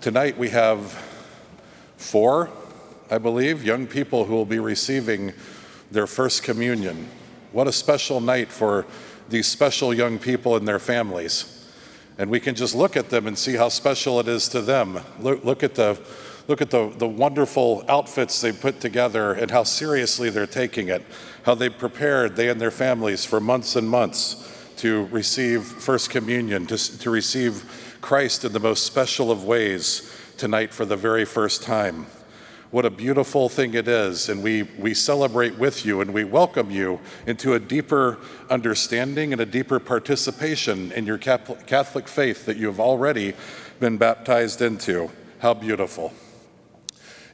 Tonight we have four, I believe, young people who will be receiving their first communion. What a special night for these special young people and their families. And we can just look at them and see how special it is to them. Look, look at the look at the, the wonderful outfits they put together and how seriously they're taking it, how they prepared, they and their families, for months and months to receive First Communion, to, to receive Christ in the most special of ways tonight for the very first time. What a beautiful thing it is. And we, we celebrate with you and we welcome you into a deeper understanding and a deeper participation in your Catholic faith that you have already been baptized into. How beautiful.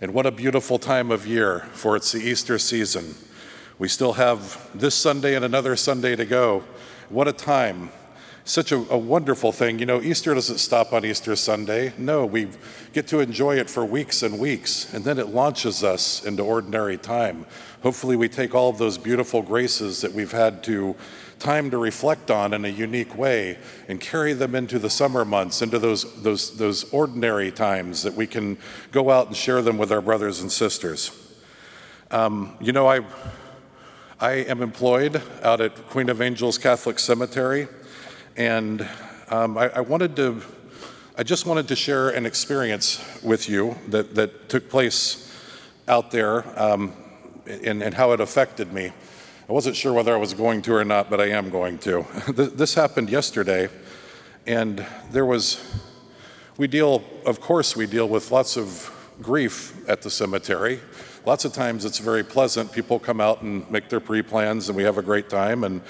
And what a beautiful time of year, for it's the Easter season. We still have this Sunday and another Sunday to go what a time. Such a, a, wonderful thing. You know, Easter doesn't stop on Easter Sunday. No, we get to enjoy it for weeks and weeks, and then it launches us into ordinary time. Hopefully, we take all of those beautiful graces that we've had to time to reflect on in a unique way and carry them into the summer months, into those, those, those ordinary times that we can go out and share them with our brothers and sisters. Um, you know, I I am employed out at Queen of Angels Catholic Cemetery, and um, I, I, wanted to, I just wanted to share an experience with you that, that took place out there um, and, and how it affected me. I wasn't sure whether I was going to or not, but I am going to. this happened yesterday, and there was, we deal, of course, we deal with lots of grief at the cemetery. Lots of times it's very pleasant. People come out and make their pre plans, and we have a great time. And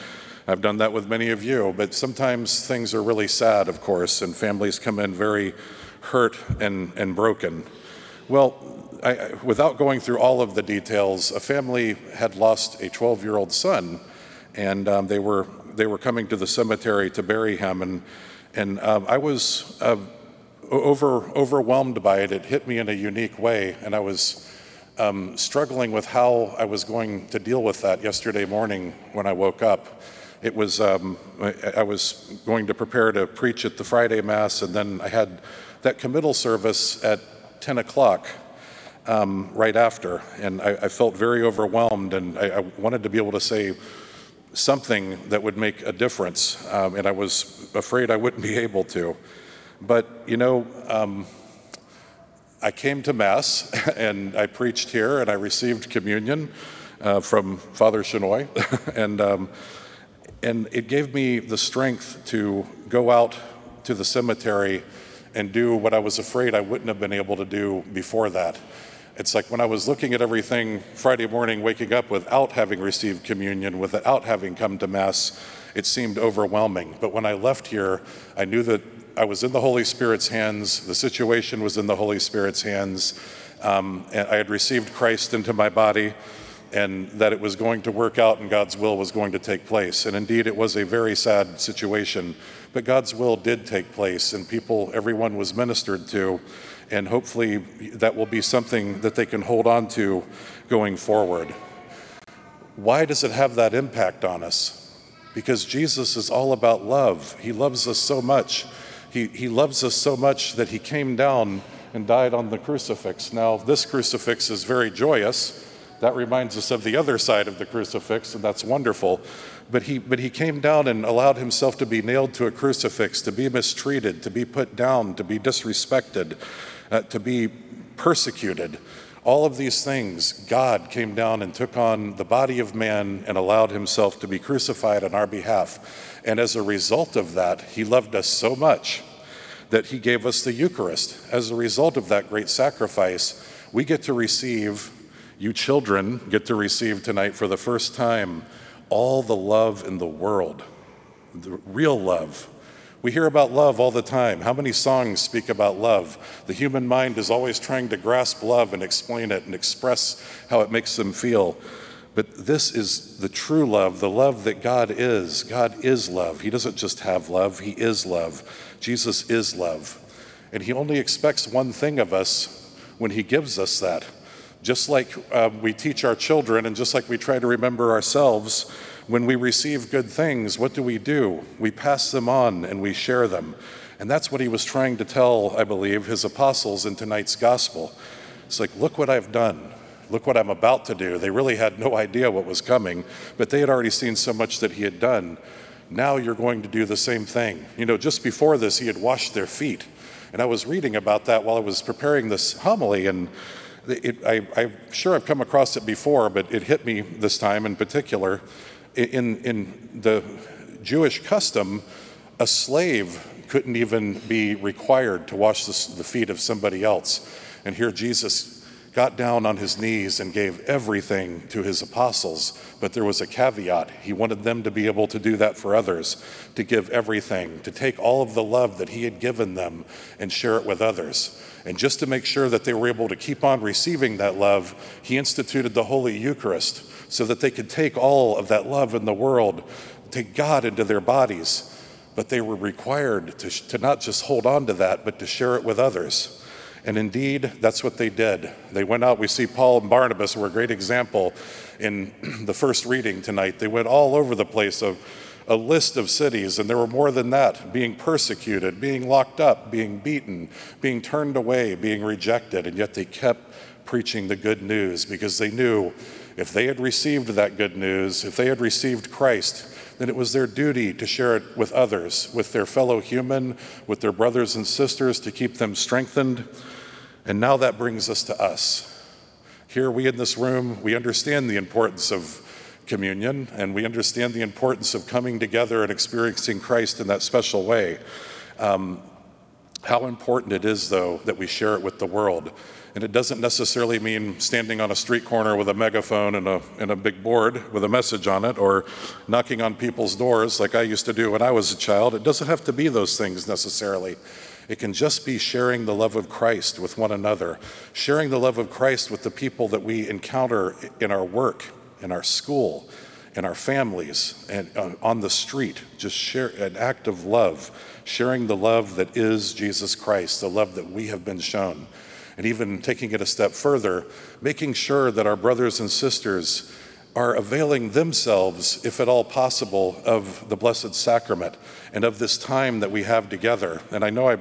I've done that with many of you. But sometimes things are really sad, of course, and families come in very hurt and, and broken. Well, I, without going through all of the details, a family had lost a 12 year old son, and um, they, were, they were coming to the cemetery to bury him. And, and um, I was uh, over, overwhelmed by it. It hit me in a unique way, and I was um, struggling with how I was going to deal with that yesterday morning when I woke up. It was, um, I, I, was going to prepare to preach at the Friday Mass, and then I had that committal service at 10 o'clock um, right after. And I, I, felt very overwhelmed, and I, I, wanted to be able to say something that would make a difference. Um, and I was afraid I wouldn't be able to. But, you know, um, I came to Mass and I preached here and I received communion uh, from Father Chenoy. and, um, and it gave me the strength to go out to the cemetery and do what I was afraid I wouldn't have been able to do before that. It's like when I was looking at everything Friday morning, waking up without having received communion, without having come to Mass, it seemed overwhelming. But when I left here, I knew that I was in the Holy Spirit's hands. The situation was in the Holy Spirit's hands. Um, and I had received Christ into my body, and that it was going to work out and God's will was going to take place. And indeed, it was a very sad situation. But God's will did take place, and people, everyone was ministered to. And hopefully, that will be something that they can hold on to going forward. Why does it have that impact on us? Because Jesus is all about love. He loves us so much he, he loves us so much that he came down and died on the crucifix. Now, this crucifix is very joyous. That reminds us of the other side of the crucifix, and that's wonderful. But he, but he came down and allowed himself to be nailed to a crucifix, to be mistreated, to be put down, to be disrespected, uh, to be persecuted. All of these things, God came down and took on the body of man and allowed himself to be crucified on our behalf. And as a result of that, he loved us so much that he gave us the Eucharist. As a result of that great sacrifice, we get to receive, you children get to receive tonight for the first time, all the love in the world, the real love. We hear about love all the time. How many songs speak about love? The human mind is always trying to grasp love and explain it and express how it makes them feel. But this is the true love, the love that God is. God is love. He doesn't just have love, He is love. Jesus is love. And He only expects one thing of us when He gives us that. Just like uh, we teach our children, and just like we try to remember ourselves, when we receive good things, what do we do? We pass them on and we share them. And that's what he was trying to tell, I believe, his apostles in tonight's gospel. It's like, look what I've done. Look what I'm about to do. They really had no idea what was coming, but they had already seen so much that he had done. Now you're going to do the same thing. You know, just before this, he had washed their feet. And I was reading about that while I was preparing this homily, and it, I, am sure I've come across it before, but it hit me this time in particular. In, in the Jewish custom, a slave couldn't even be required to wash the, the feet of somebody else. And here Jesus got down on his knees and gave everything to his apostles, but there was a caveat. He wanted them to be able to do that for others, to give everything, to take all of the love that he had given them and share it with others. And just to make sure that they were able to keep on receiving that love, he instituted the Holy Eucharist so that they could take all of that love in the world, take God into their bodies. But they were required to, to not just hold on to that, but to share it with others. And indeed, that's what they did. They went out. We see Paul and Barnabas were a great example in the first reading tonight. They went all over the place of a list of cities, and there were more than that being persecuted, being locked up, being beaten, being turned away, being rejected, and yet they kept preaching the good news because they knew if they had received that good news, if they had received Christ, then it was their duty to share it with others, with their fellow human, with their brothers and sisters, to keep them strengthened. And now that brings us to us. Here, we in this room, we understand the importance of communion and we understand the importance of coming together and experiencing Christ in that special way. Um, how important it is, though, that we share it with the world. And it doesn't necessarily mean standing on a street corner with a megaphone and a, and a big board with a message on it or knocking on people's doors like I used to do when I was a child. It doesn't have to be those things necessarily. It can just be sharing the love of Christ with one another, sharing the love of Christ with the people that we encounter in our work, in our school, in our families, and uh, on the street. Just share an act of love, sharing the love that is Jesus Christ, the love that we have been shown. And even taking it a step further, making sure that our brothers and sisters are availing themselves, if at all possible, of the Blessed Sacrament and of this time that we have together. And I know I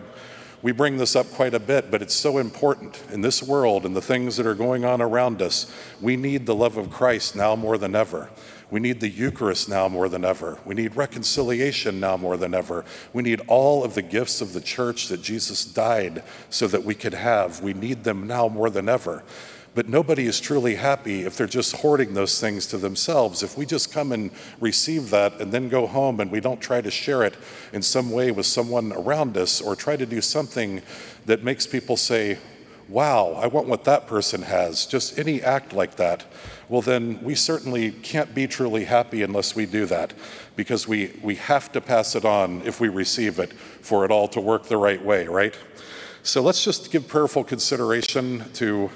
we bring this up quite a bit, but it's so important in this world and the things that are going on around us. We need the love of Christ now more than ever. We need the Eucharist now more than ever. We need reconciliation now more than ever. We need all of the gifts of the church that Jesus died so that we could have. We need them now more than ever. But nobody is truly happy if they're just hoarding those things to themselves. If we just come and receive that and then go home and we don't try to share it in some way with someone around us or try to do something that makes people say, Wow, I want what that person has, just any act like that, well, then we certainly can't be truly happy unless we do that because we, we have to pass it on if we receive it for it all to work the right way, right? So let's just give prayerful consideration to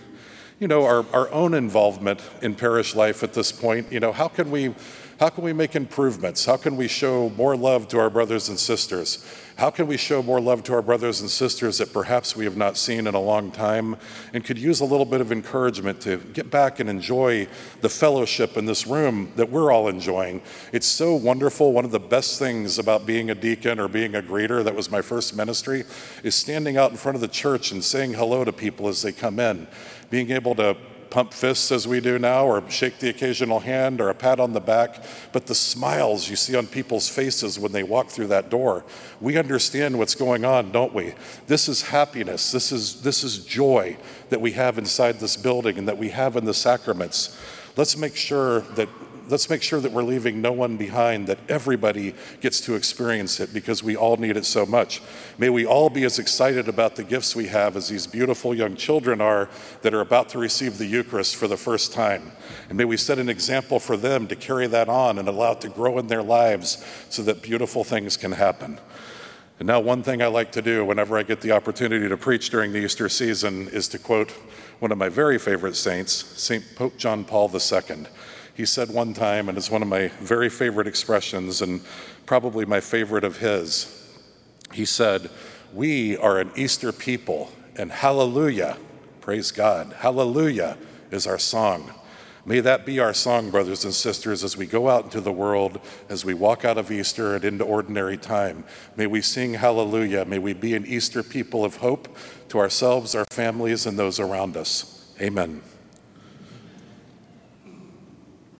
you know, our, our own involvement in parish life at this point. You know, how can we how can we make improvements? How can we show more love to our brothers and sisters? How can we show more love to our brothers and sisters that perhaps we have not seen in a long time and could use a little bit of encouragement to get back and enjoy the fellowship in this room that we're all enjoying? It's so wonderful. One of the best things about being a deacon or being a greeter, that was my first ministry, is standing out in front of the church and saying hello to people as they come in being able to pump fists as we do now, or shake the occasional hand, or a pat on the back, but the smiles you see on people's faces when they walk through that door. We understand what's going on, don't we? This is happiness. This is, this is joy that we have inside this building and that we have in the sacraments. Let's make sure that let's make sure that we're leaving no one behind, that everybody gets to experience it because we all need it so much. May we all be as excited about the gifts we have as these beautiful young children are that are about to receive the Eucharist for the first time. And may we set an example for them to carry that on and allow it to grow in their lives so that beautiful things can happen. And now, one thing I like to do whenever I get the opportunity to preach during the Easter season is to quote one of my very favorite saints, St. Pope John Paul II. He said one time, and it's one of my very favorite expressions and probably my favorite of his. He said, We are an Easter people, and hallelujah, praise God, hallelujah is our song. May that be our song, brothers and sisters, as we go out into the world, as we walk out of Easter and into ordinary time. May we sing hallelujah. May we be an Easter people of hope to ourselves, our families, and those around us. Amen.